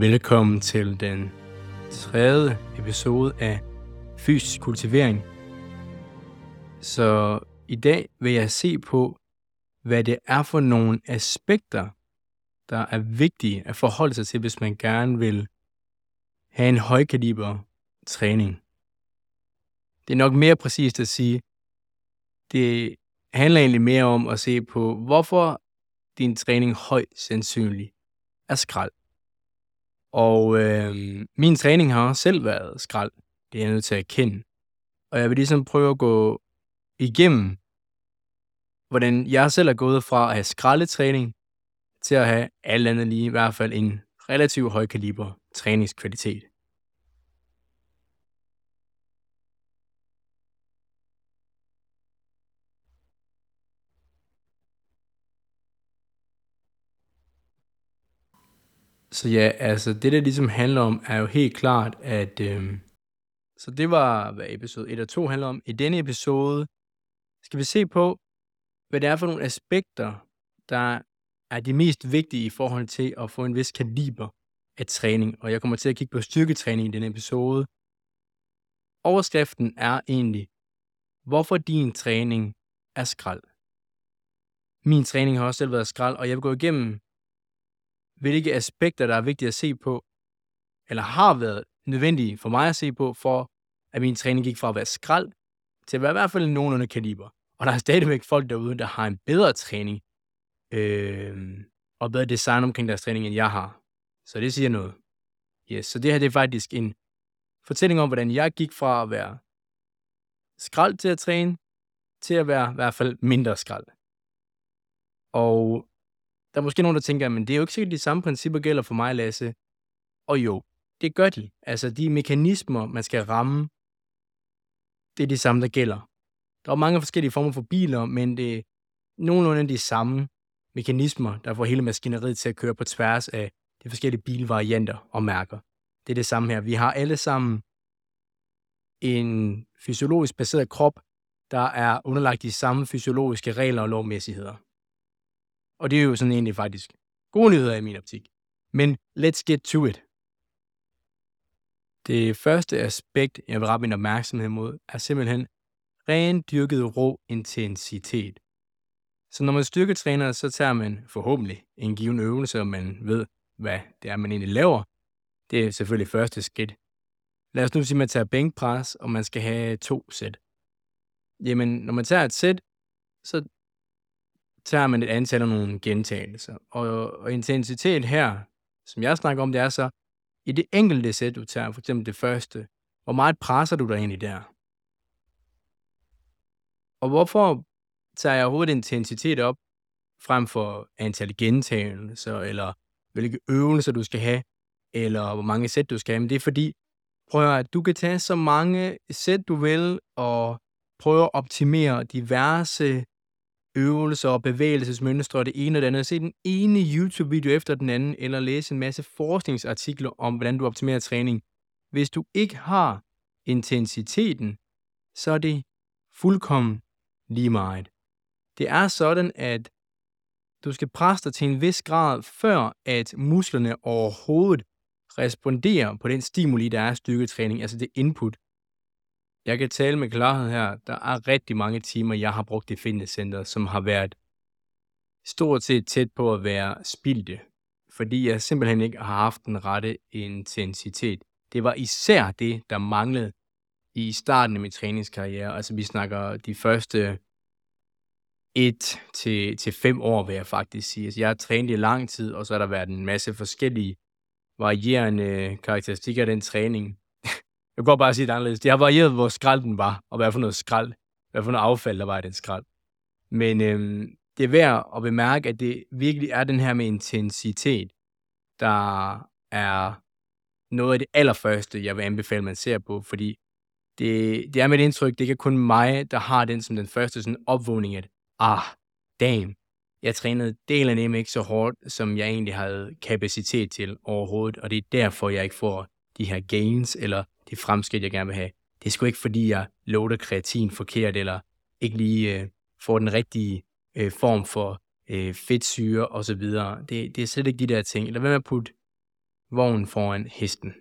Velkommen til den tredje episode af Fysisk Kultivering. Så i dag vil jeg se på, hvad det er for nogle aspekter, der er vigtige at forholde sig til, hvis man gerne vil have en højkaliber træning. Det er nok mere præcist at sige, det handler egentlig mere om at se på, hvorfor din træning højst sandsynligt er skrald. Og øh, min træning har også selv været skrald. Det er jeg nødt til at erkende. Og jeg vil ligesom prøve at gå igennem, hvordan jeg selv er gået fra at have skraldetræning til at have alt andet lige i hvert fald en relativt høj kaliber træningskvalitet. Så ja, altså det, der ligesom handler om, er jo helt klart, at... Øh, så det var, hvad episode 1 og 2 handler om. I denne episode skal vi se på, hvad det er for nogle aspekter, der er de mest vigtige i forhold til at få en vis kaliber af træning. Og jeg kommer til at kigge på styrketræning i denne episode. Overskriften er egentlig, hvorfor din træning er skrald. Min træning har også selv været skrald, og jeg vil gå igennem hvilke aspekter, der er vigtige at se på, eller har været nødvendige for mig at se på, for at min træning gik fra at være skrald til at være i hvert fald nogenlunde kaliber. Og der er stadigvæk folk derude, der har en bedre træning, øh, og bedre design omkring deres træning, end jeg har. Så det siger noget. Yes, så det her det er faktisk en fortælling om, hvordan jeg gik fra at være skrald til at træne, til at være i hvert fald mindre skrald. Og der er måske nogen, der tænker, men det er jo ikke sikkert, de samme principper gælder for mig, Lasse. Og jo, det gør de. Altså, de mekanismer, man skal ramme, det er de samme, der gælder. Der er mange forskellige former for biler, men det er nogenlunde de samme mekanismer, der får hele maskineriet til at køre på tværs af de forskellige bilvarianter og mærker. Det er det samme her. Vi har alle sammen en fysiologisk baseret krop, der er underlagt de samme fysiologiske regler og lovmæssigheder. Og det er jo sådan egentlig faktisk gode nyheder i min optik. Men let's get to it. Det første aspekt, jeg vil rette min opmærksomhed mod, er simpelthen ren dyrket rå intensitet. Så når man styrketræner, så tager man forhåbentlig en given øvelse, og man ved, hvad det er, man egentlig laver. Det er selvfølgelig første skridt. Lad os nu sige, at man tager bænkpres, og man skal have to sæt. Jamen, når man tager et sæt, så tager man et antal af nogle gentagelser. Og, og intensitet her, som jeg snakker om, det er så, i det enkelte sæt, du tager, for eksempel det første, hvor meget presser du dig egentlig der? Og hvorfor tager jeg overhovedet intensitet op, frem for antal gentagelser, eller hvilke øvelser du skal have, eller hvor mange sæt du skal have? Men det er fordi, prøv at du kan tage så mange sæt du vil, og prøve at optimere diverse øvelser og bevægelsesmønstre og det ene og det andet. Se den ene YouTube-video efter den anden, eller læse en masse forskningsartikler om, hvordan du optimerer træning. Hvis du ikke har intensiteten, så er det fuldkommen lige meget. Det er sådan, at du skal presse dig til en vis grad, før at musklerne overhovedet responderer på den stimuli, der er styrketræning, altså det input, jeg kan tale med klarhed her. Der er rigtig mange timer, jeg har brugt i fitnesscenter, som har været stort set tæt på at være spildte, fordi jeg simpelthen ikke har haft den rette intensitet. Det var især det, der manglede i starten af min træningskarriere. Altså vi snakker de første et til, til fem år, vil jeg faktisk sige. Altså, jeg har trænet i lang tid, og så har der været en masse forskellige varierende karakteristikker af den træning. Jeg kan godt bare sige det anderledes. Det har varieret, hvor skrald den var, og hvad for noget skrald, hvad for noget affald, der var i den skrald. Men øhm, det er værd at bemærke, at det virkelig er den her med intensitet, der er noget af det allerførste, jeg vil anbefale, man ser på, fordi det, det er mit indtryk, det er ikke kun mig, der har den som den første sådan opvågning, at ah, damn, jeg trænede del af dem ikke så hårdt, som jeg egentlig havde kapacitet til overhovedet, og det er derfor, jeg ikke får de her gains, eller det fremskridt, jeg gerne vil have. Det er sgu ikke, fordi jeg loader kreatin forkert, eller ikke lige øh, får den rigtige øh, form for øh, fedtsyre og så videre. Det, det er slet ikke de der ting. Eller hvad med at putte vognen foran hesten.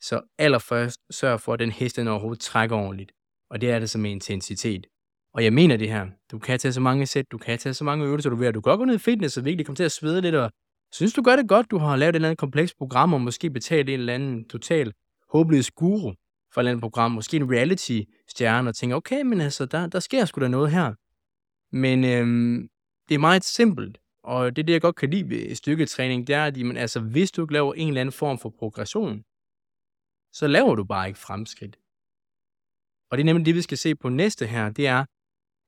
Så allerførst sørg for, at den hest den overhovedet trækker ordentligt. Og det er det som med intensitet. Og jeg mener det her. Du kan tage så mange sæt, du kan tage så mange øvelser, du vil. Du kan godt gå ned i fitness og virkelig komme til at svede lidt, og synes du gør det godt, du har lavet et eller andet komplekst program, og måske betalt en eller anden total håbløs guru for et eller andet program, måske en reality-stjerne, og tænker, okay, men altså, der, der sker sgu da noget her. Men øhm, det er meget simpelt, og det er det, jeg godt kan lide ved styrketræning, det er, at jamen, altså, hvis du ikke laver en eller anden form for progression, så laver du bare ikke fremskridt. Og det er nemlig det, vi skal se på næste her, det er,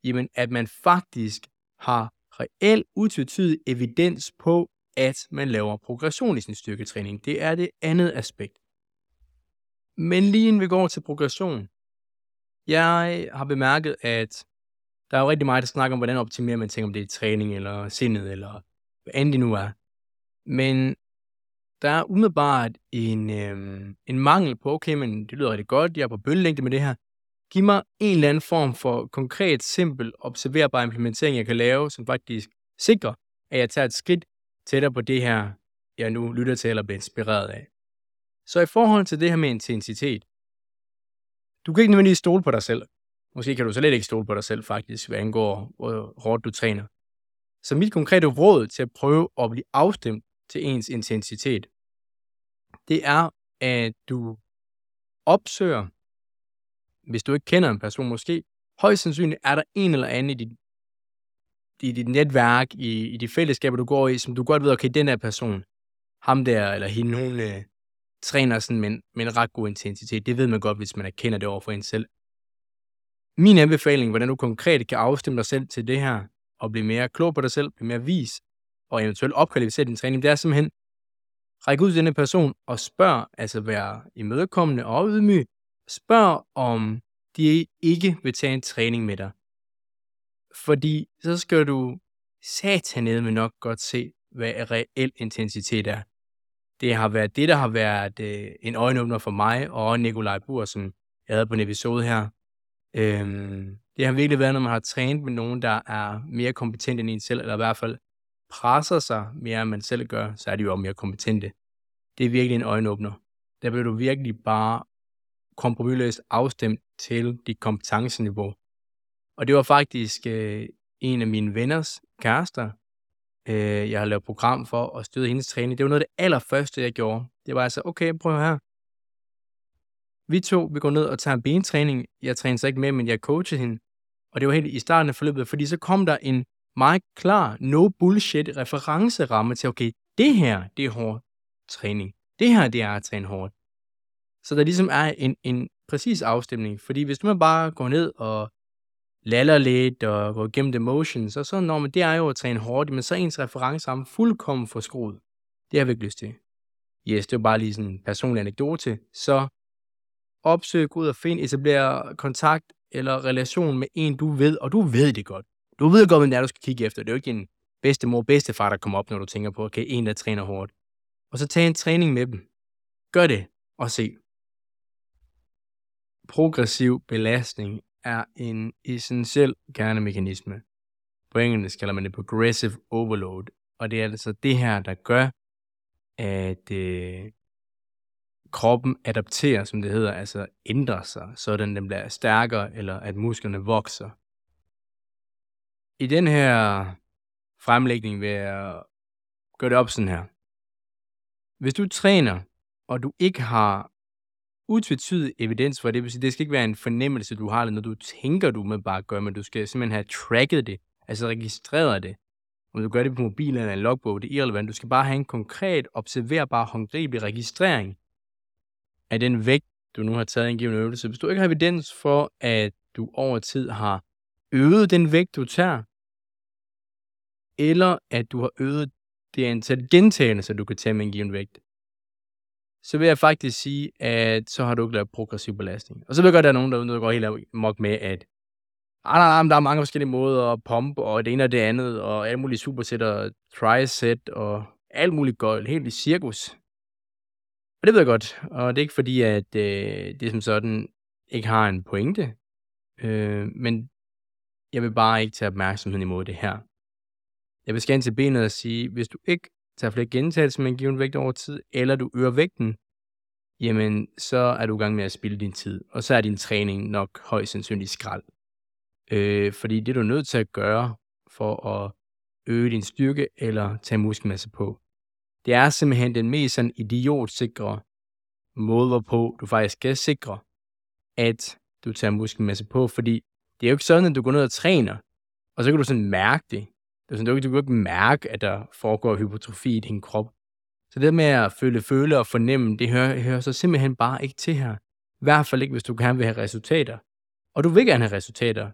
jamen, at man faktisk har reel utvetydig evidens på, at man laver progression i sin styrketræning. Det er det andet aspekt. Men lige inden vi går til progression, jeg har bemærket, at der er jo rigtig meget, der snakker om, hvordan optimerer man ting, om det er træning eller sindet, eller hvad end det nu er. Men der er umiddelbart en, øhm, en mangel på, okay, men det lyder rigtig godt, jeg er på bølgelængde med det her. Giv mig en eller anden form for konkret, simpel, observerbar implementering, jeg kan lave, som faktisk sikrer, at jeg tager et skridt tættere på det her, jeg nu lytter til eller bliver inspireret af. Så i forhold til det her med intensitet, du kan ikke nødvendigvis stole på dig selv. Måske kan du slet ikke stole på dig selv faktisk, hvad angår, hvor hårdt du træner. Så mit konkrete råd til at prøve at blive afstemt til ens intensitet, det er, at du opsøger, hvis du ikke kender en person måske, højst sandsynligt er der en eller anden i dit, i dit netværk, i, i de fællesskaber, du går i, som du godt ved, okay, den der person, ham der eller hende, hun øh, træner sådan med, med en ret god intensitet. Det ved man godt, hvis man erkender det over for en selv. Min anbefaling, hvordan du konkret kan afstemme dig selv til det her, og blive mere klog på dig selv, blive mere vis, og eventuelt opkvalificere din træning, det er simpelthen, række ud til denne person og spørg, altså være imødekommende og ydmyg, spørg om de ikke vil tage en træning med dig. Fordi så skal du satanede med nok godt se, hvad reel intensitet er. Det har været det, der har været øh, en øjenåbner for mig og Nikolaj Bur, som jeg havde på en episode her. Øhm, det har virkelig været, når man har trænet med nogen, der er mere kompetent end en selv, eller i hvert fald presser sig mere, end man selv gør, så er de jo også mere kompetente. Det er virkelig en øjenåbner. Der bliver du virkelig bare kompromisløst afstemt til dit kompetenceniveau. Og det var faktisk øh, en af mine venners kærester, øh, jeg har lavet program for at støde hendes træning. Det var noget af det allerførste, jeg gjorde. Det var altså, okay, prøv her. Vi to, vi går ned og tager en bentræning. Jeg træner så ikke med, men jeg coachede hende. Og det var helt i starten af forløbet, fordi så kom der en meget klar, no bullshit referenceramme til, okay, det her, det er hård træning. Det her, det er at træne hårdt. Så der ligesom er en, en præcis afstemning. Fordi hvis man bare går ned og laller lidt og går igennem the motions, og så når man, det er jo at træne hårdt, men så er ens referenceramme fuldkommen forskruet. Det har vi ikke lyst til. Yes, det er bare lige sådan en personlig anekdote. Så opsøg, gå ud og find, etablere kontakt eller relation med en, du ved, og du ved det godt. Du ved godt, hvem det er, du skal kigge efter. Det er jo ikke en bedste mor, bedste far, der kommer op, når du tænker på, okay, en, der træner hårdt. Og så tag en træning med dem. Gør det, og se. Progressiv belastning er en essentiel kernemekanisme. På engelsk kalder man det progressive overload. Og det er altså det her, der gør, at øh, kroppen adapterer, som det hedder, altså ændrer sig, så den bliver stærkere, eller at musklerne vokser. I den her fremlægning vil jeg gøre det op sådan her. Hvis du træner, og du ikke har utvetydig evidens for det, vil sige, det skal ikke være en fornemmelse, du har eller når du tænker, du med bare gøre, men du skal simpelthen have tracket det, altså registreret det. Om du gør det på mobil eller en logbog, det er irrelevant. Du skal bare have en konkret, observerbar, håndgribelig registrering af den vægt, du nu har taget i en given øvelse. Hvis du ikke har evidens for, at du over tid har øget den vægt, du tager, eller at du har øget det antal gentagelser, du kan tage med en given vægt, så vil jeg faktisk sige, at så har du ikke lavet progressiv belastning. Og så vil jeg godt, at der er nogen, der går helt mok med, at ah, nej, nej, der er mange forskellige måder at pumpe, og det ene og det andet, og alle mulige supersæt og trisæt, og alt muligt gøjl, helt i cirkus. Og det ved jeg godt, og det er ikke fordi, at øh, det som sådan ikke har en pointe, øh, men jeg vil bare ikke tage opmærksomheden imod det her. Jeg vil skære til benet og sige, hvis du ikke tager flere gentagelser med en given vægt over tid, eller du øger vægten, jamen så er du i gang med at spille din tid, og så er din træning nok højst sandsynligt skrald. Øh, fordi det er du nødt til at gøre for at øge din styrke eller tage muskelmasse på. Det er simpelthen den mest sådan idiotsikre måde, hvorpå du faktisk skal sikre, at du tager muskelmasse på, fordi det er jo ikke sådan, at du går ned og træner, og så kan du sådan mærke det. Det er sådan, du, kan, du kan ikke mærke, at der foregår hypotrofi i din krop. Så det med at føle, føle og fornemme, det hører, hører så simpelthen bare ikke til her. I hvert fald ikke, hvis du gerne vil have resultater. Og du vil gerne have resultater.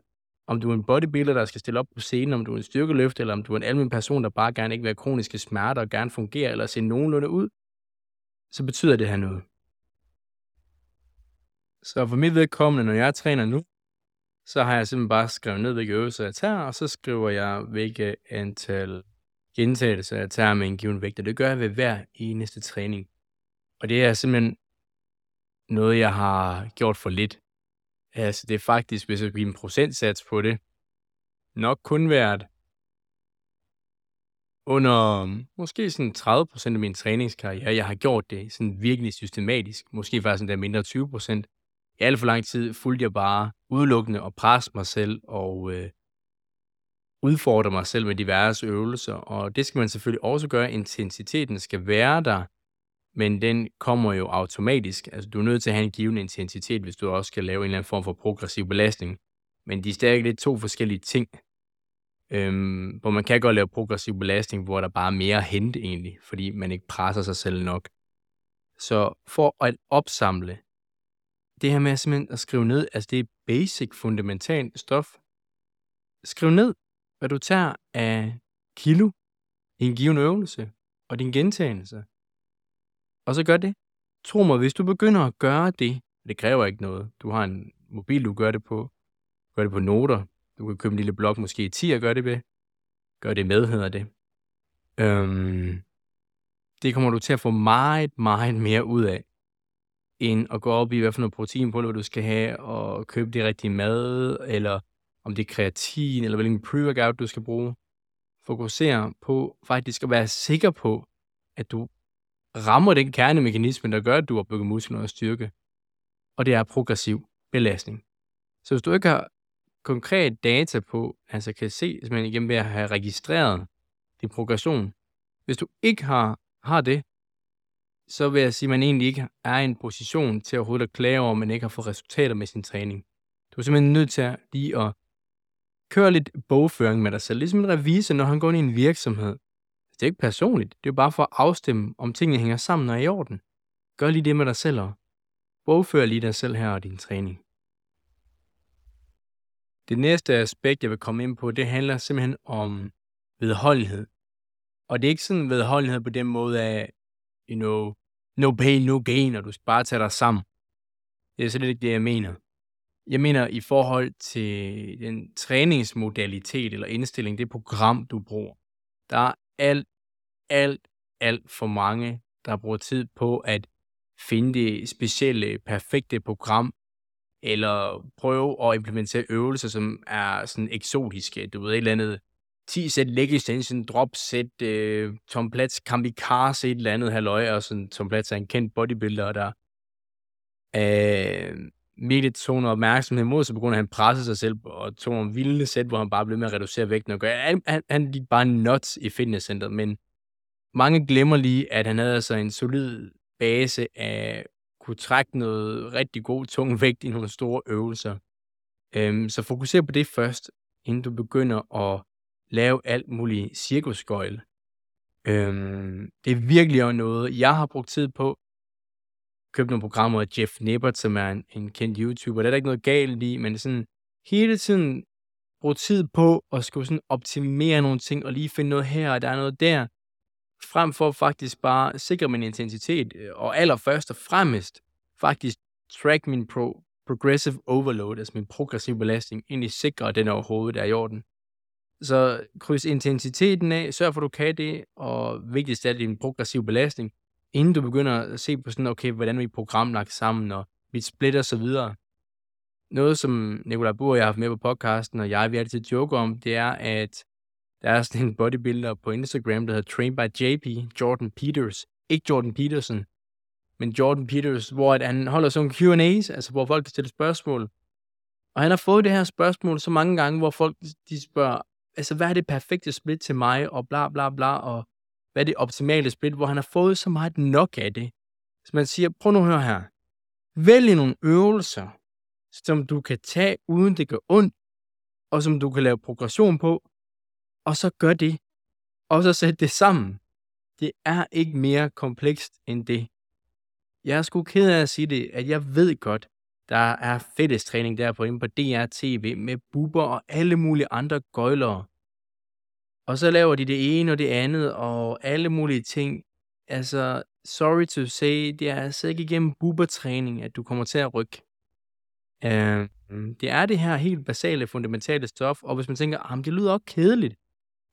Om du er en bodybuilder, der skal stille op på scenen, om du er en styrkeløft, eller om du er en almindelig person, der bare gerne ikke vil have kroniske smerter og gerne fungere eller se nogenlunde ud, så betyder det her noget. Så for mit vedkommende, når jeg træner nu, så har jeg simpelthen bare skrevet ned, hvilke øvelser jeg tager, og så skriver jeg, hvilke antal gentagelser jeg tager med en given vægt, og det gør jeg ved hver eneste træning. Og det er simpelthen noget, jeg har gjort for lidt. Altså, det er faktisk, hvis jeg giver en procentsats på det, nok kun været under måske sådan 30% af min træningskarriere. Jeg har gjort det sådan virkelig systematisk. Måske faktisk endda mindre 20% i alt for lang tid fulgte jeg bare udelukkende og presse mig selv og øh, udfordre mig selv med diverse øvelser. Og det skal man selvfølgelig også gøre. Intensiteten skal være der, men den kommer jo automatisk. Altså, du er nødt til at have en given intensitet, hvis du også skal lave en eller anden form for progressiv belastning. Men de er stadig lidt to forskellige ting. Øhm, hvor man kan godt lave progressiv belastning, hvor der bare er mere at hente egentlig, fordi man ikke presser sig selv nok. Så for at opsamle det her med simpelthen at skrive ned, altså det er basic, fundamentalt stof. Skriv ned, hvad du tager af kilo i en given øvelse og din gentagelse. Og så gør det. Tro mig, hvis du begynder at gøre det, det kræver ikke noget. Du har en mobil, du gør det på. Gør det på noter. Du kan købe en lille blok, måske i 10 og gøre det med. Gør det med, hedder det. Øhm, det kommer du til at få meget, meget mere ud af end at gå op i, hvad for noget proteinpulver du skal have, og købe det rigtige mad, eller om det er kreatin, eller hvilken pre-workout du skal bruge. Fokuser på faktisk at være sikker på, at du rammer den kernemekanisme, der gør, at du har bygget muskler og styrke. Og det er progressiv belastning. Så hvis du ikke har konkret data på, altså kan se, hvis man igen ved at have registreret din progression, hvis du ikke har, har det, så vil jeg sige, at man egentlig ikke er i en position til overhovedet at klage over, at man ikke har fået resultater med sin træning. Du er simpelthen nødt til at lige at køre lidt bogføring med dig selv. Ligesom en revisor, når han går ind i en virksomhed. Det er ikke personligt. Det er bare for at afstemme, om tingene hænger sammen og er i orden. Gør lige det med dig selv og bogfør lige dig selv her og din træning. Det næste aspekt, jeg vil komme ind på, det handler simpelthen om vedholdenhed. Og det er ikke sådan vedholdenhed på den måde af, you know, no pain, no gain, og du skal bare tage dig sammen. Det er slet ikke det, jeg mener. Jeg mener i forhold til den træningsmodalitet eller indstilling, det program, du bruger. Der er alt, alt, alt for mange, der bruger tid på at finde det specielle, perfekte program, eller prøve at implementere øvelser, som er sådan eksotiske. Du ved, et eller andet 10 sæt leg extension, drop sæt, øh, Tom Platz kamikaze, et eller andet halvøj, og sådan, Tom Platz er en kendt bodybuilder, der øh, virkelig tog noget opmærksomhed imod sig, på grund af, at han pressede sig selv, og tog nogle vilde sæt, hvor han bare blev med at reducere vægten og gøre. Han, han, han gik bare nuts i fitnesscenteret, men mange glemmer lige, at han havde altså en solid base af kunne trække noget rigtig god tung vægt i nogle store øvelser. Øhm, så fokuser på det først, inden du begynder at lave alt muligt cirkusgøjl. Øhm, det er virkelig også noget, jeg har brugt tid på. Købt nogle programmer af Jeff Nippert, som er en, en kendt YouTuber. Det er der ikke noget galt i, men sådan hele tiden bruge tid på at skulle sådan optimere nogle ting, og lige finde noget her, og der er noget der, frem for faktisk bare sikre min intensitet, øh, og allerførst og fremmest faktisk track min pro, progressive overload, altså min progressive belastning, egentlig sikre, at den overhovedet er i orden. Så kryds intensiteten af, sørg for, at du kan det, og vigtigst af alt din progressiv belastning, inden du begynder at se på sådan, okay, hvordan er mit program lagt sammen, og mit split og så videre. Noget, som Nikolaj Bur og jeg har haft med på podcasten, og jeg vi altid joke om, det er, at Der er sådan en bodybuilder på Instagram, der hedder Train by JP, Jordan Peters. Ikke Jordan Peterson, men Jordan Peters, hvor at han holder sådan Q&A's, altså hvor folk kan stille spørgsmål. Og han har fået det her spørgsmål så mange gange, hvor folk de spørger, altså hvad er det perfekte split til mig, og bla bla bla, og hvad er det optimale split, hvor han har fået så meget nok af det. Så man siger, prøv nu at høre her. Vælg nogle øvelser, som du kan tage, uden det gør ondt, og som du kan lave progression på, og så gør det. Og så sæt det sammen. Det er ikke mere komplekst end det. Jeg er sgu ked af at sige det, at jeg ved godt, der er fælles træning der på inde på DRTV med buber og alle mulige andre gøjlere. Og så laver de det ene og det andet og alle mulige ting. Altså, sorry to say, det er altså ikke igennem bubertræning, at du kommer til at rykke. Uh, det er det her helt basale, fundamentale stof, og hvis man tænker, ah, det lyder også kedeligt.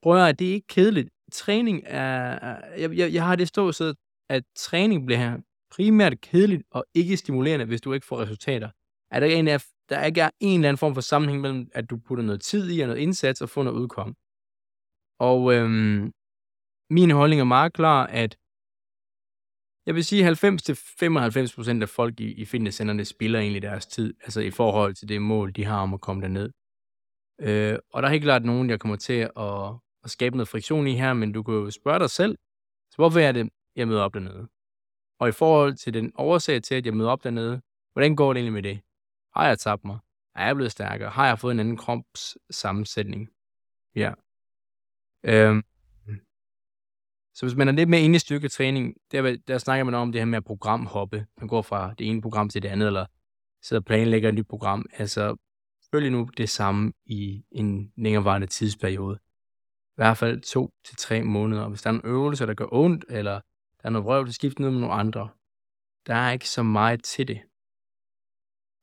Prøv at det er ikke kedeligt. Træning er, jeg, jeg, jeg har det stået, at træning bliver primært kedeligt og ikke stimulerende, hvis du ikke får resultater. Er der, en der ikke er en eller anden form for sammenhæng mellem, at du putter noget tid i og noget indsats og får noget udkom. Og øhm, min holdning er meget klar, at jeg vil sige, at 90-95% af folk i, i fitnesscenterne spiller egentlig deres tid, altså i forhold til det mål, de har om at komme derned. Øh, og der er helt klart nogen, jeg kommer til at, at skabe noget friktion i her, men du kan jo spørge dig selv, så hvorfor er det, jeg møder op dernede? Og i forhold til den årsag til, at jeg møder op dernede, hvordan går det egentlig med det? Har jeg tabt mig? Er jeg blevet stærkere? Har jeg fået en anden kropssammensætning? Ja. Øhm. Så hvis man er lidt mere inde i styrketræning, der, der snakker man om det her med at programhoppe. Man går fra det ene program til det andet, eller sidder og planlægger et nyt program. Altså, følg nu det samme i en længerevarende tidsperiode. I hvert fald to til tre måneder. Hvis der er en øvelse, der gør ondt, eller der er noget vrøvl, så skift noget med nogle andre. Der er ikke så meget til det.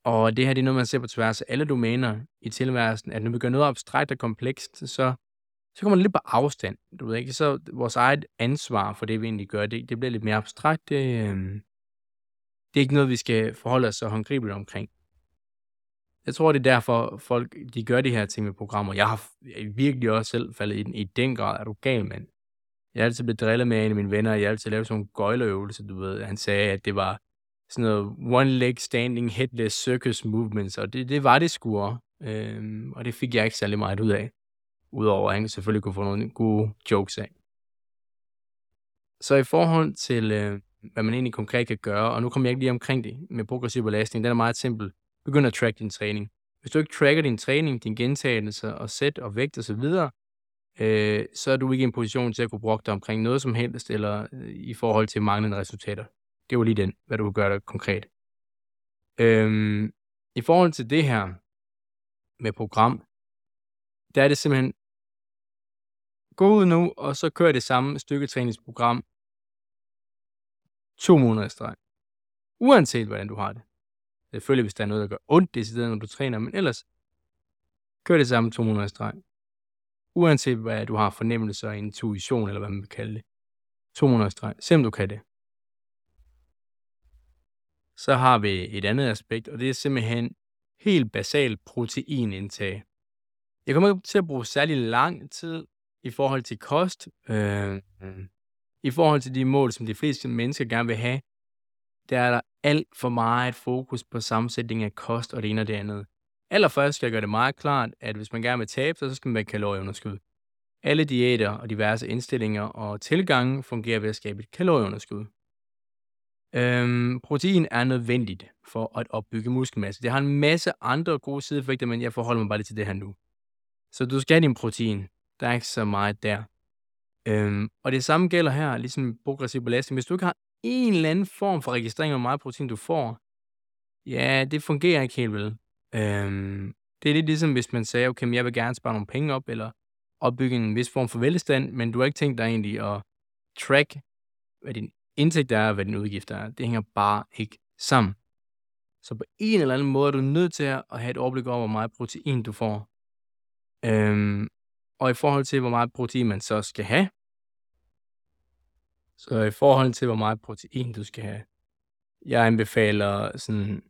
Og det her det er noget, man ser på tværs af alle domæner i tilværelsen, at når vi gør noget abstrakt og komplekst, så, så kommer det lidt på afstand. Du ved ikke, så vores eget ansvar for det, vi egentlig gør, det, det bliver lidt mere abstrakt. Det, øh, det er ikke noget, vi skal forholde os så håndgribeligt omkring. Jeg tror, det er derfor, folk de gør de her ting med programmer. Jeg har virkelig også selv faldet i den i den grad. Er du gal, mand? Jeg altid blev drillet med en af mine venner, og jeg har altid lavede sådan nogle gøjleøvelser, du ved. Han sagde, at det var sådan noget one leg standing headless circus movements, og det, det var det sgu øhm, og det fik jeg ikke særlig meget ud af. Udover at han selvfølgelig kunne få nogle gode jokes af. Så i forhold til, øh, hvad man egentlig konkret kan gøre, og nu kommer jeg ikke lige omkring det med progressiv belastning, den er meget simpel. Begynd at track din træning. Hvis du ikke tracker din træning, din gentagelse og sæt og vægt osv., og øh, så er du ikke i en position til at kunne brokke dig omkring noget som helst, eller øh, i forhold til manglende resultater. Det var lige den, hvad du gør gøre der konkret. Øhm, I forhold til det her med program, der er det simpelthen, gå ud nu, og så kør det samme styrketræningsprogram to måneder i streg. Uanset hvordan du har det. Selvfølgelig, hvis der er noget, der gør ondt det når du træner, men ellers kør det samme to måneder i streg uanset hvad du har fornemmelse og intuition, eller hvad man vil kalde det. 200 streg. Se om du kan det. Så har vi et andet aspekt, og det er simpelthen helt basal proteinindtag. Jeg kommer ikke til at bruge særlig lang tid i forhold til kost, øh, i forhold til de mål, som de fleste mennesker gerne vil have. Der er der alt for meget fokus på sammensætning af kost og det ene og det andet. Allerførst skal jeg gøre det meget klart, at hvis man gerne vil tabe sig, så skal man være kalorieunderskud. Alle diæter og diverse indstillinger og tilgange fungerer ved at skabe et kalorieunderskud. Øhm, protein er nødvendigt for at opbygge muskelmasse. Det har en masse andre gode sideeffekter, men jeg forholder mig bare lidt til det her nu. Så du skal have din protein. Der er ikke så meget der. Øhm, og det samme gælder her, ligesom progressiv belastning. Hvis du ikke har en eller anden form for registrering af, hvor meget protein du får, ja, det fungerer ikke helt vel. Øhm, det er lidt ligesom, hvis man sagde, okay, men jeg vil gerne spare nogle penge op, eller opbygge en vis form for velstand, men du har ikke tænkt dig egentlig at track, hvad din indtægt er, og hvad din udgift er. Det hænger bare ikke sammen. Så på en eller anden måde er du nødt til at have et overblik over, hvor meget protein du får. Øhm, og i forhold til, hvor meget protein man så skal have, så i forhold til, hvor meget protein du skal have, jeg anbefaler sådan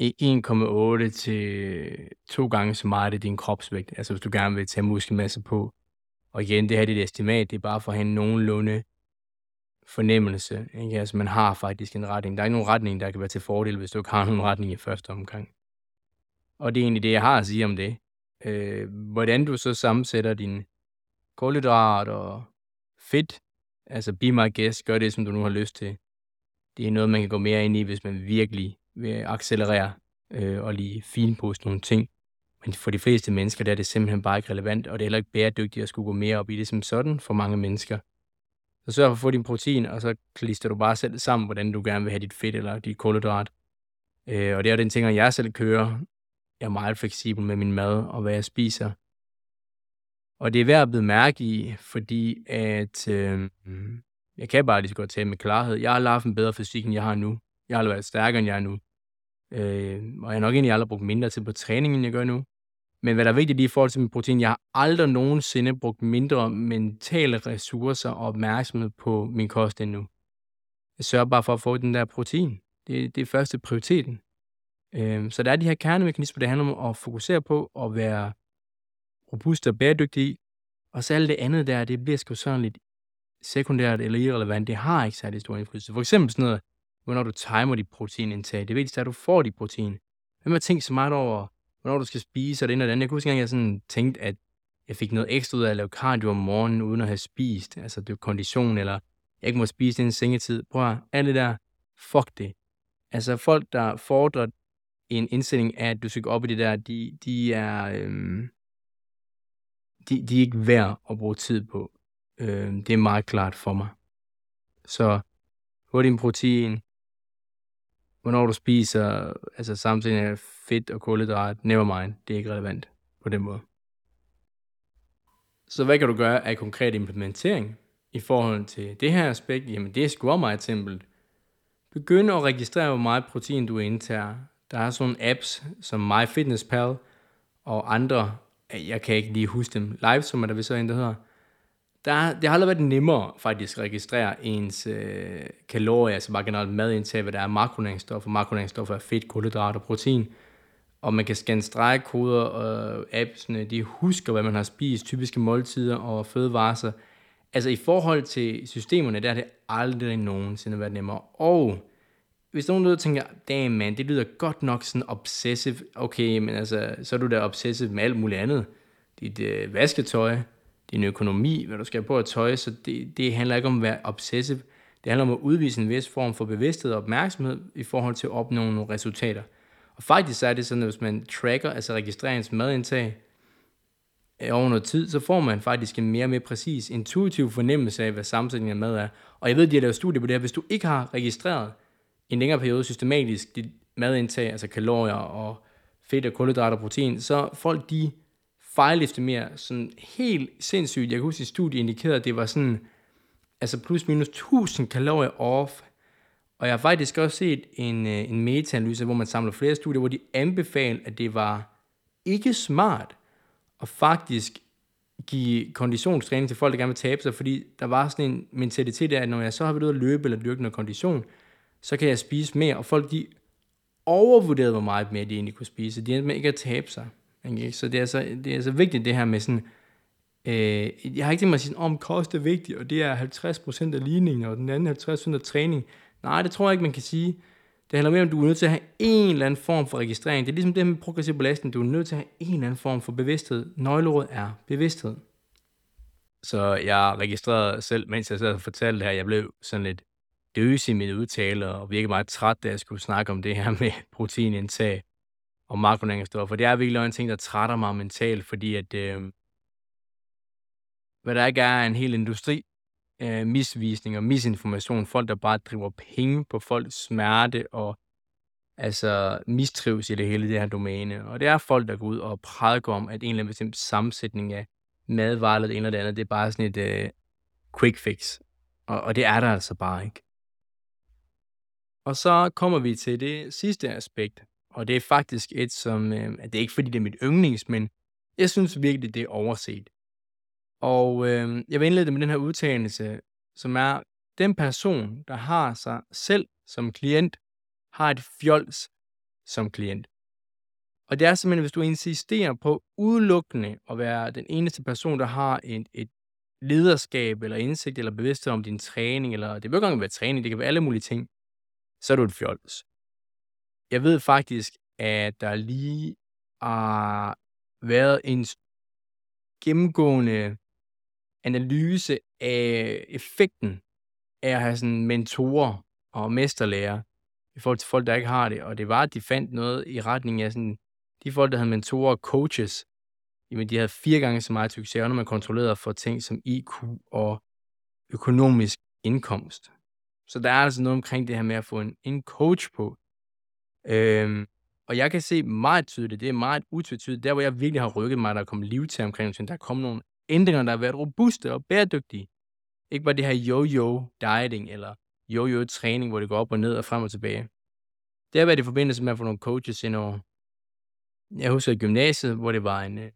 1,8 til to gange så meget af din kropsvægt. Altså hvis du gerne vil tage muskelmasse på. Og igen, det her det er et estimat, det er bare for at have en nogenlunde fornemmelse. Ikke? Altså, man har faktisk en retning. Der er ikke nogen retning, der kan være til fordel, hvis du ikke har nogen retning i første omgang. Og det er egentlig det, jeg har at sige om det. Øh, hvordan du så sammensætter din kulhydrat og fedt, altså be my guest, gør det, som du nu har lyst til. Det er noget, man kan gå mere ind i, hvis man virkelig vil accelerere øh, og lige finpuste nogle ting. Men for de fleste mennesker, der er det simpelthen bare ikke relevant, og det er heller ikke bæredygtigt at skulle gå mere op i det som sådan for mange mennesker. Så sørg for at få din protein, og så klister du bare selv sammen, hvordan du gerne vil have dit fedt eller dit kulhydrat. Øh, og det er den ting, jeg selv kører. Jeg er meget fleksibel med min mad og hvad jeg spiser. Og det er værd at blive mærke i, fordi at øh, jeg kan bare lige så godt tage med klarhed. Jeg har aldrig haft en bedre fysik, end jeg har nu. Jeg har aldrig været stærkere, end jeg er nu. Øh, og jeg har nok egentlig aldrig brugt mindre tid på træning, end jeg gør nu. Men hvad der er vigtigt lige i forhold til min protein, jeg har aldrig nogensinde brugt mindre mentale ressourcer og opmærksomhed på min kost endnu. Jeg sørger bare for at få den der protein. Det, det er første prioriteten. Øh, så der er de her kernemekanismer, det handler om at fokusere på at være robust og bæredygtig Og så alt det andet der, det bliver sgu sådan lidt sekundært eller irrelevant. Det har ikke særlig stor indflydelse. For eksempel sådan noget, hvornår du timer dit proteinindtag. Det vigtigste er, at du får dit protein. Hvem har tænkt så meget over, hvornår du skal spise og det ene og det andet? Jeg kunne huske engang, jeg sådan tænkte, at jeg fik noget ekstra ud af at lave cardio om morgenen, uden at have spist. Altså, det er kondition, eller jeg ikke må spise inden sengetid. Prøv at alt det der, fuck det. Altså, folk, der fordrer en indstilling af, at du skal gå op i det der, de, de er, øhm, de, de er ikke værd at bruge tid på. Øh, det er meget klart for mig. Så få din protein, hvornår du spiser, altså samtidig af fedt og kulhydrat, never mind, det er ikke relevant på den måde. Så hvad kan du gøre af konkret implementering i forhold til det her aspekt? Jamen det er sgu meget simpelt. Begynd at registrere, hvor meget protein du indtager. Der er sådan nogle apps som MyFitnessPal og andre jeg kan ikke lige huske dem, live, som er der vi så en, der hedder, der, det har aldrig været nemmere faktisk at registrere ens øh, kalorier, altså bare generelt madindtag, hvad der er makronæringsstoffer. Makronæringsstoffer er fedt, kulhydrat og protein. Og man kan scanne stregkoder, og appsene, de husker, hvad man har spist, typiske måltider og fødevarer. Altså i forhold til systemerne, der har det aldrig nogensinde været nemmere. Og hvis nogen der tænker, damn man, det lyder godt nok sådan obsessive. Okay, men altså, så er du da obsessive med alt muligt andet. Dit øh, vasketøj, din økonomi, hvad du skal på at tøj, så det, det handler ikke om at være obsessive. Det handler om at udvise en vis form for bevidsthed og opmærksomhed i forhold til at opnå nogle resultater. Og faktisk så er det sådan, at hvis man tracker, altså registrerings madindtag, øh, over noget tid, så får man faktisk en mere og mere præcis, intuitiv fornemmelse af, hvad sammensætningen af mad er. Og jeg ved, at de har lavet studier på det her. Hvis du ikke har registreret en længere periode systematisk dit madindtag, altså kalorier og fedt og kulhydrater og protein, så folk de fejlestimere sådan helt sindssygt. Jeg kan huske, at studiet indikerede, at det var sådan, altså plus minus 1000 kalorier off. Og jeg har faktisk også set en, øh, en meta-analyse, hvor man samler flere studier, hvor de anbefaler, at det var ikke smart at faktisk give konditionstræning til folk, der gerne vil tabe sig, fordi der var sådan en mentalitet af, at når jeg så har været ude at løbe eller dyrke noget kondition, så kan jeg spise mere. Og folk, de overvurderede, hvor meget mere de egentlig kunne spise. De endte med ikke at tabe sig. Okay? Så det er, altså, det er altså vigtigt, det her med sådan, øh, jeg har ikke tænkt mig at sige, om kost er vigtigt, og det er 50% af ligningen, og den anden 50% af træning. Nej, det tror jeg ikke, man kan sige. Det handler mere om, at du er nødt til at have en eller anden form for registrering. Det er ligesom det med progressiv belastning. Du er nødt til at have en eller anden form for bevidsthed. Nøgleordet er bevidsthed. Så jeg registrerede selv, mens jeg sad og fortalte det her, jeg blev sådan lidt døs i mine udtaler og virkelig meget træt, da jeg skulle snakke om det her med proteinindtag og makronæringsstoffer. For det er virkelig en ting, der trætter mig mentalt, fordi at, øh, hvad der ikke er en hel industri, øh, misvisning og misinformation, folk der bare driver penge på folks smerte og altså mistrives i det hele det her domæne. Og det er folk, der går ud og prædiker om, at en eller anden bestemt sammensætning af madvarer eller det ene eller det andet, det er bare sådan et øh, quick fix. Og, og det er der altså bare ikke. Og så kommer vi til det sidste aspekt, og det er faktisk et, som, øh, det er ikke fordi det er mit yndlings, men jeg synes virkelig, det er overset. Og øh, jeg vil indlede med den her udtalelse, som er, den person, der har sig selv som klient, har et fjols som klient. Og det er simpelthen, hvis du insisterer på udelukkende at være den eneste person, der har et, et lederskab eller indsigt eller bevidsthed om din træning, eller det behøver ikke engang være træning, det kan være alle mulige ting, så er du et fjols. Jeg ved faktisk, at der lige har været en gennemgående analyse af effekten af at have sådan mentorer og mesterlærer i forhold til folk, der ikke har det. Og det var, at de fandt noget i retning af sådan, de folk, der havde mentorer og coaches, jamen de havde fire gange så meget succes, når man kontrollerede for ting som IQ og økonomisk indkomst. Så der er altså noget omkring det her med at få en, en coach på. Øhm, og jeg kan se meget tydeligt, det er meget utvetydigt, der hvor jeg virkelig har rykket mig, der er kommet liv til omkring, der er kommet nogle ændringer, der har været robuste og bæredygtige. Ikke bare det her yo-yo dieting eller yo-yo træning, hvor det går op og ned og frem og tilbage. Det har været i forbindelse med at få nogle coaches ind over. Jeg husker i gymnasiet, hvor det var en, øh,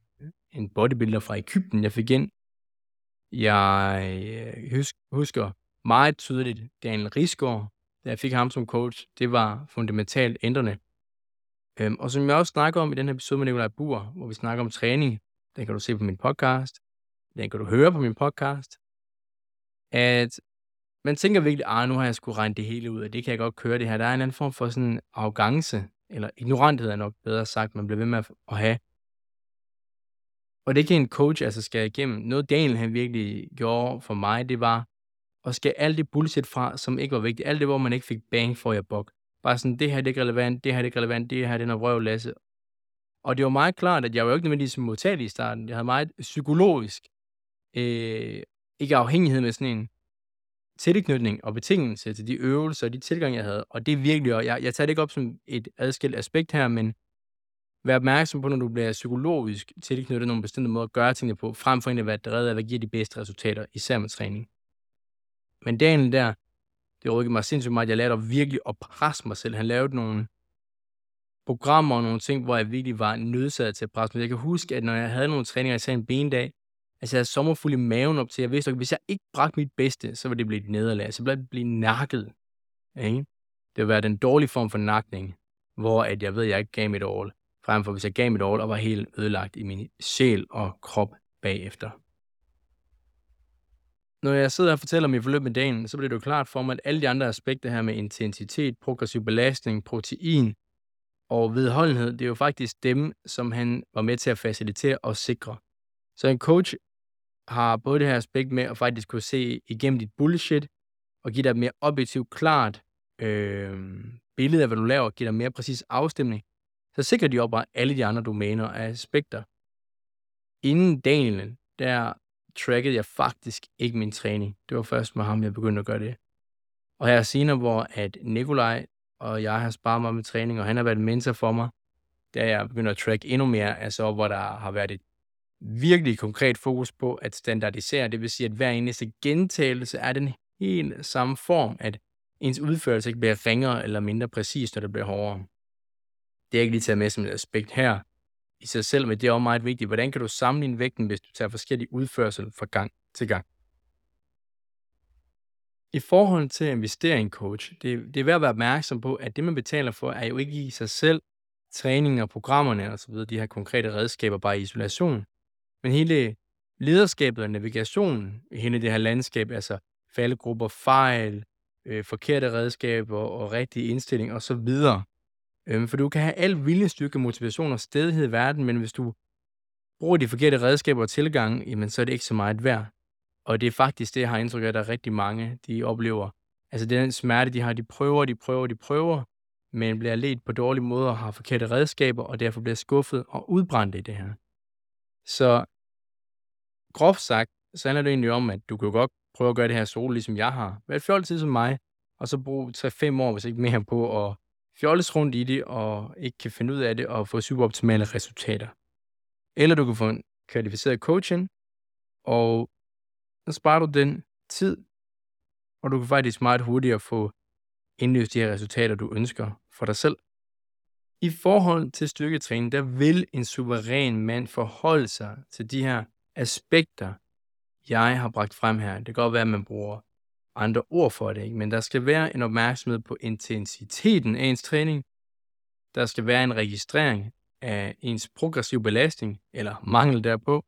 en bodybuilder fra Ægypten, jeg fik ind. Jeg øh, husker meget tydeligt Daniel Risgaard, da jeg fik ham som coach. Det var fundamentalt ændrende. Øhm, og som jeg også snakker om i den her episode med Nikolaj Bur, hvor vi snakker om træning, den kan du se på min podcast, den kan du høre på min podcast, at man tænker virkelig, at ah, nu har jeg sgu regnet det hele ud, og det kan jeg godt køre det her. Der er en anden form for sådan arrogance, eller ignoranthed er nok bedre sagt, man bliver ved med at have. Og det kan en coach altså skære igennem. Noget Daniel han virkelig gjorde for mig, det var og skære alt det bullshit fra, som ikke var vigtigt. Alt det, hvor man ikke fik bang for jer bok. Bare sådan, det her det er ikke relevant, det her det er ikke relevant, det her det er noget røv Lasse. Og det var meget klart, at jeg var jo ikke nødvendigvis modtagelig i starten. Jeg havde meget psykologisk, øh, ikke afhængighed med sådan en tilknytning og betingelse til de øvelser og de tilgang, jeg havde. Og det er virkelig, og jeg, jeg tager det ikke op som et adskilt aspekt her, men vær opmærksom på, når du bliver psykologisk tilknyttet nogle bestemte måder at gøre tingene på, frem for at være drevet af, hvad giver de bedste resultater, især med træning. Men dagen der, det rykkede mig sindssygt meget. Jeg lærte virkelig at presse mig selv. Han lavede nogle programmer og nogle ting, hvor jeg virkelig var nødsaget til at presse mig. Jeg kan huske, at når jeg havde nogle træninger, jeg en bendag, altså jeg havde sommerfuld i maven op til, jeg vidste, at hvis jeg ikke bragte mit bedste, så ville det blive et nederlag. Så ville det blive nakket. Ikke? Det ville være den dårlige form for nakning, hvor at jeg ved, at jeg ikke gav mit all. Frem for hvis jeg gav mit all og var helt ødelagt i min sjæl og krop bagefter når jeg sidder og fortæller om i forløb med dagen, så bliver det jo klart for mig, at alle de andre aspekter her med intensitet, progressiv belastning, protein og vedholdenhed, det er jo faktisk dem, som han var med til at facilitere og sikre. Så en coach har både det her aspekt med at faktisk kunne se igennem dit bullshit, og give dig et mere objektivt, klart øh, billede af, hvad du laver, og give dig mere præcis afstemning, så sikrer de op alle de andre domæner og aspekter. Inden Daniel, der trackede jeg faktisk ikke min træning. Det var først med ham, jeg begyndte at gøre det. Og her senere, hvor at Nikolaj og jeg har sparet mig med træning, og han har været mentor for mig, da jeg begynder at track endnu mere, altså hvor der har været et virkelig konkret fokus på at standardisere. Det vil sige, at hver eneste gentagelse er den helt samme form, at ens udførelse ikke bliver ringere eller mindre præcis, når det bliver hårdere. Det er ikke lige taget med som et aspekt her, i sig selv, men det er også meget vigtigt. Hvordan kan du sammenligne vægten, hvis du tager forskellige udførsel fra gang til gang? I forhold til investering, coach, det, det er værd at være opmærksom på, at det, man betaler for, er jo ikke i sig selv træning og programmerne og så videre, de her konkrete redskaber bare i isolation. Men hele lederskabet og navigationen i hele det her landskab, altså faldgrupper, fejl, øh, forkerte redskaber og rigtig indstilling og så videre, Øhm, for du kan have al viljestyrke, motivation og stedighed i verden, men hvis du bruger de forkerte redskaber og tilgang, jamen så er det ikke så meget værd. Og det er faktisk det, jeg har indtryk af, at der er rigtig mange, de oplever. Altså den smerte, de har. De prøver, de prøver, de prøver, men bliver ledt på dårlige måder og har forkerte redskaber, og derfor bliver skuffet og udbrændt i det her. Så groft sagt, så handler det egentlig om, at du kan godt prøve at gøre det her solo, ligesom jeg har. Vær fjollet tid som mig, og så bruge 3-5 år, hvis ikke mere, på at fjolles rundt i det og ikke kan finde ud af det og få superoptimale resultater. Eller du kan få en kvalificeret coaching, og så sparer du den tid, og du kan faktisk meget hurtigere få indløst de her resultater, du ønsker for dig selv. I forhold til styrketræning, der vil en suveræn mand forholde sig til de her aspekter, jeg har bragt frem her. Det kan godt være, at man bruger andre ord for det, ikke? men der skal være en opmærksomhed på intensiteten af ens træning. Der skal være en registrering af ens progressiv belastning, eller mangel derpå.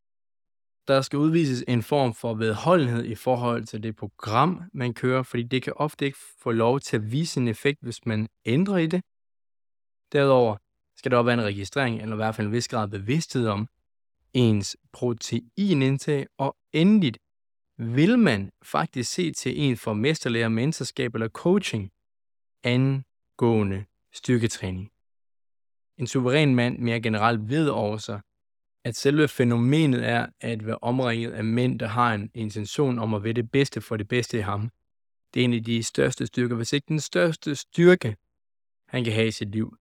der skal udvises en form for vedholdenhed i forhold til det program, man kører, fordi det kan ofte ikke få lov til at vise en effekt, hvis man ændrer i det. Derudover skal der også være en registrering, eller i hvert fald en vis grad bevidsthed om ens proteinindtag, og endeligt vil man faktisk se til en for mesterlærer, mentorskab eller coaching angående styrketræning. En suveræn mand mere generelt ved over sig, at selve fænomenet er at være omringet af mænd, der har en intention om at være det bedste for det bedste i ham. Det er en af de største styrker, hvis ikke den største styrke, han kan have i sit liv.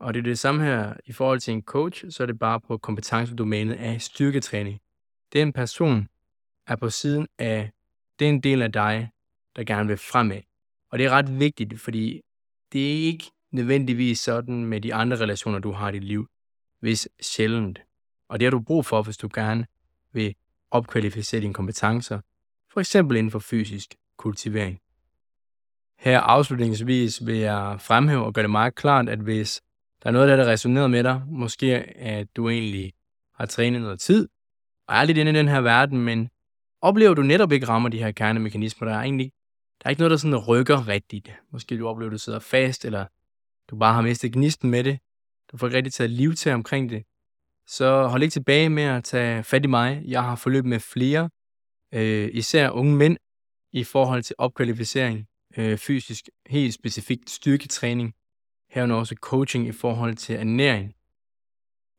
Og det er det samme her i forhold til en coach, så er det bare på kompetencedomænet af styrketræning. Den person er på siden af den del af dig, der gerne vil fremad. Og det er ret vigtigt, fordi det er ikke nødvendigvis sådan med de andre relationer, du har i dit liv, hvis sjældent. Og det har du brug for, hvis du gerne vil opkvalificere dine kompetencer, for eksempel inden for fysisk kultivering. Her afslutningsvis vil jeg fremhæve og gøre det meget klart, at hvis der er noget, der resonerer med dig, måske at du egentlig har trænet noget tid, og er lidt inde i den her verden, men oplever du netop ikke rammer de her kernemekanismer, der er egentlig der er ikke noget, der sådan rykker rigtigt. Måske du oplever, at du sidder fast, eller du bare har mistet gnisten med det. Du får ikke rigtig taget liv til omkring det så hold ikke tilbage med at tage fat i mig. Jeg har forløb med flere, øh, især unge mænd, i forhold til opkvalificering, øh, fysisk, helt specifikt styrketræning, herunder også coaching i forhold til ernæring.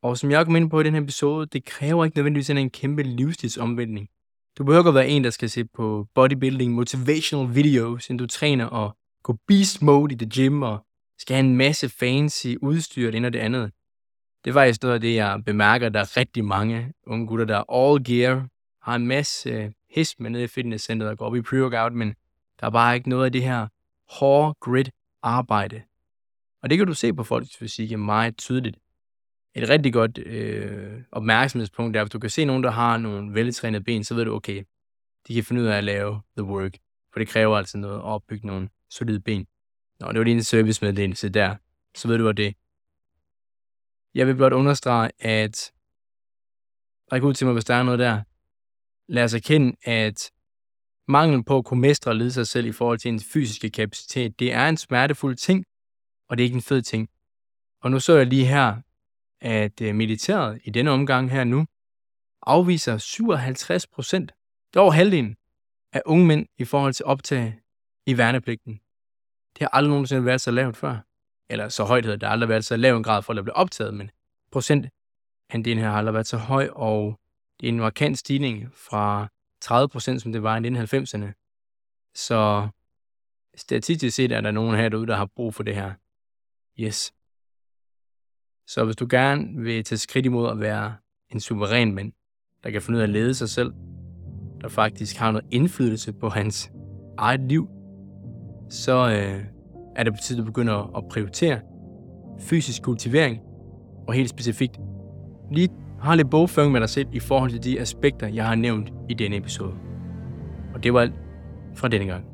Og som jeg kom ind på i den her episode, det kræver ikke nødvendigvis en kæmpe livsstilsomvæltning. Du behøver ikke være en, der skal se på bodybuilding, motivational videos, inden du træner og gå beast mode i det gym og skal have en masse fancy udstyr det ene og det andet. Det er faktisk noget af det, jeg bemærker, der er rigtig mange unge gutter, der er all gear, har en masse øh, hest med nede i fitnesscenteret og går op i pre-workout, men der er bare ikke noget af det her hårde grit arbejde. Og det kan du se på folks fysik meget tydeligt. Et rigtig godt øh, opmærksomhedspunkt er, at hvis du kan se nogen, der har nogle veltrænede ben, så ved du, okay, de kan finde ud af at lave the work. For det kræver altså noget at opbygge nogle solide ben. Nå, det var din servicemeddelelse der. Så ved du, at det jeg vil blot understrege, at række ud til mig, hvis der er noget der. Lad os erkende, at manglen på at kunne mestre og lede sig selv i forhold til ens fysiske kapacitet, det er en smertefuld ting, og det er ikke en fed ting. Og nu så jeg lige her, at øh, militæret i denne omgang her nu afviser 57 procent, det er over halvdelen, af unge mænd i forhold til optag i værnepligten. Det har aldrig nogensinde været så lavt før eller så højt hedder det, aldrig været så lav en grad for at blive optaget, men procent den her har aldrig været så høj, og det er en markant stigning fra 30 procent, som det var i 1990'erne. Så statistisk set er der nogen her derude, der har brug for det her. Yes. Så hvis du gerne vil tage skridt imod at være en suveræn mand, der kan finde ud af at lede sig selv, der faktisk har noget indflydelse på hans eget liv, så øh, er det på tide, at du begynder at prioritere fysisk kultivering, og helt specifikt lige har lidt bogføring med dig selv i forhold til de aspekter, jeg har nævnt i denne episode. Og det var alt fra denne gang.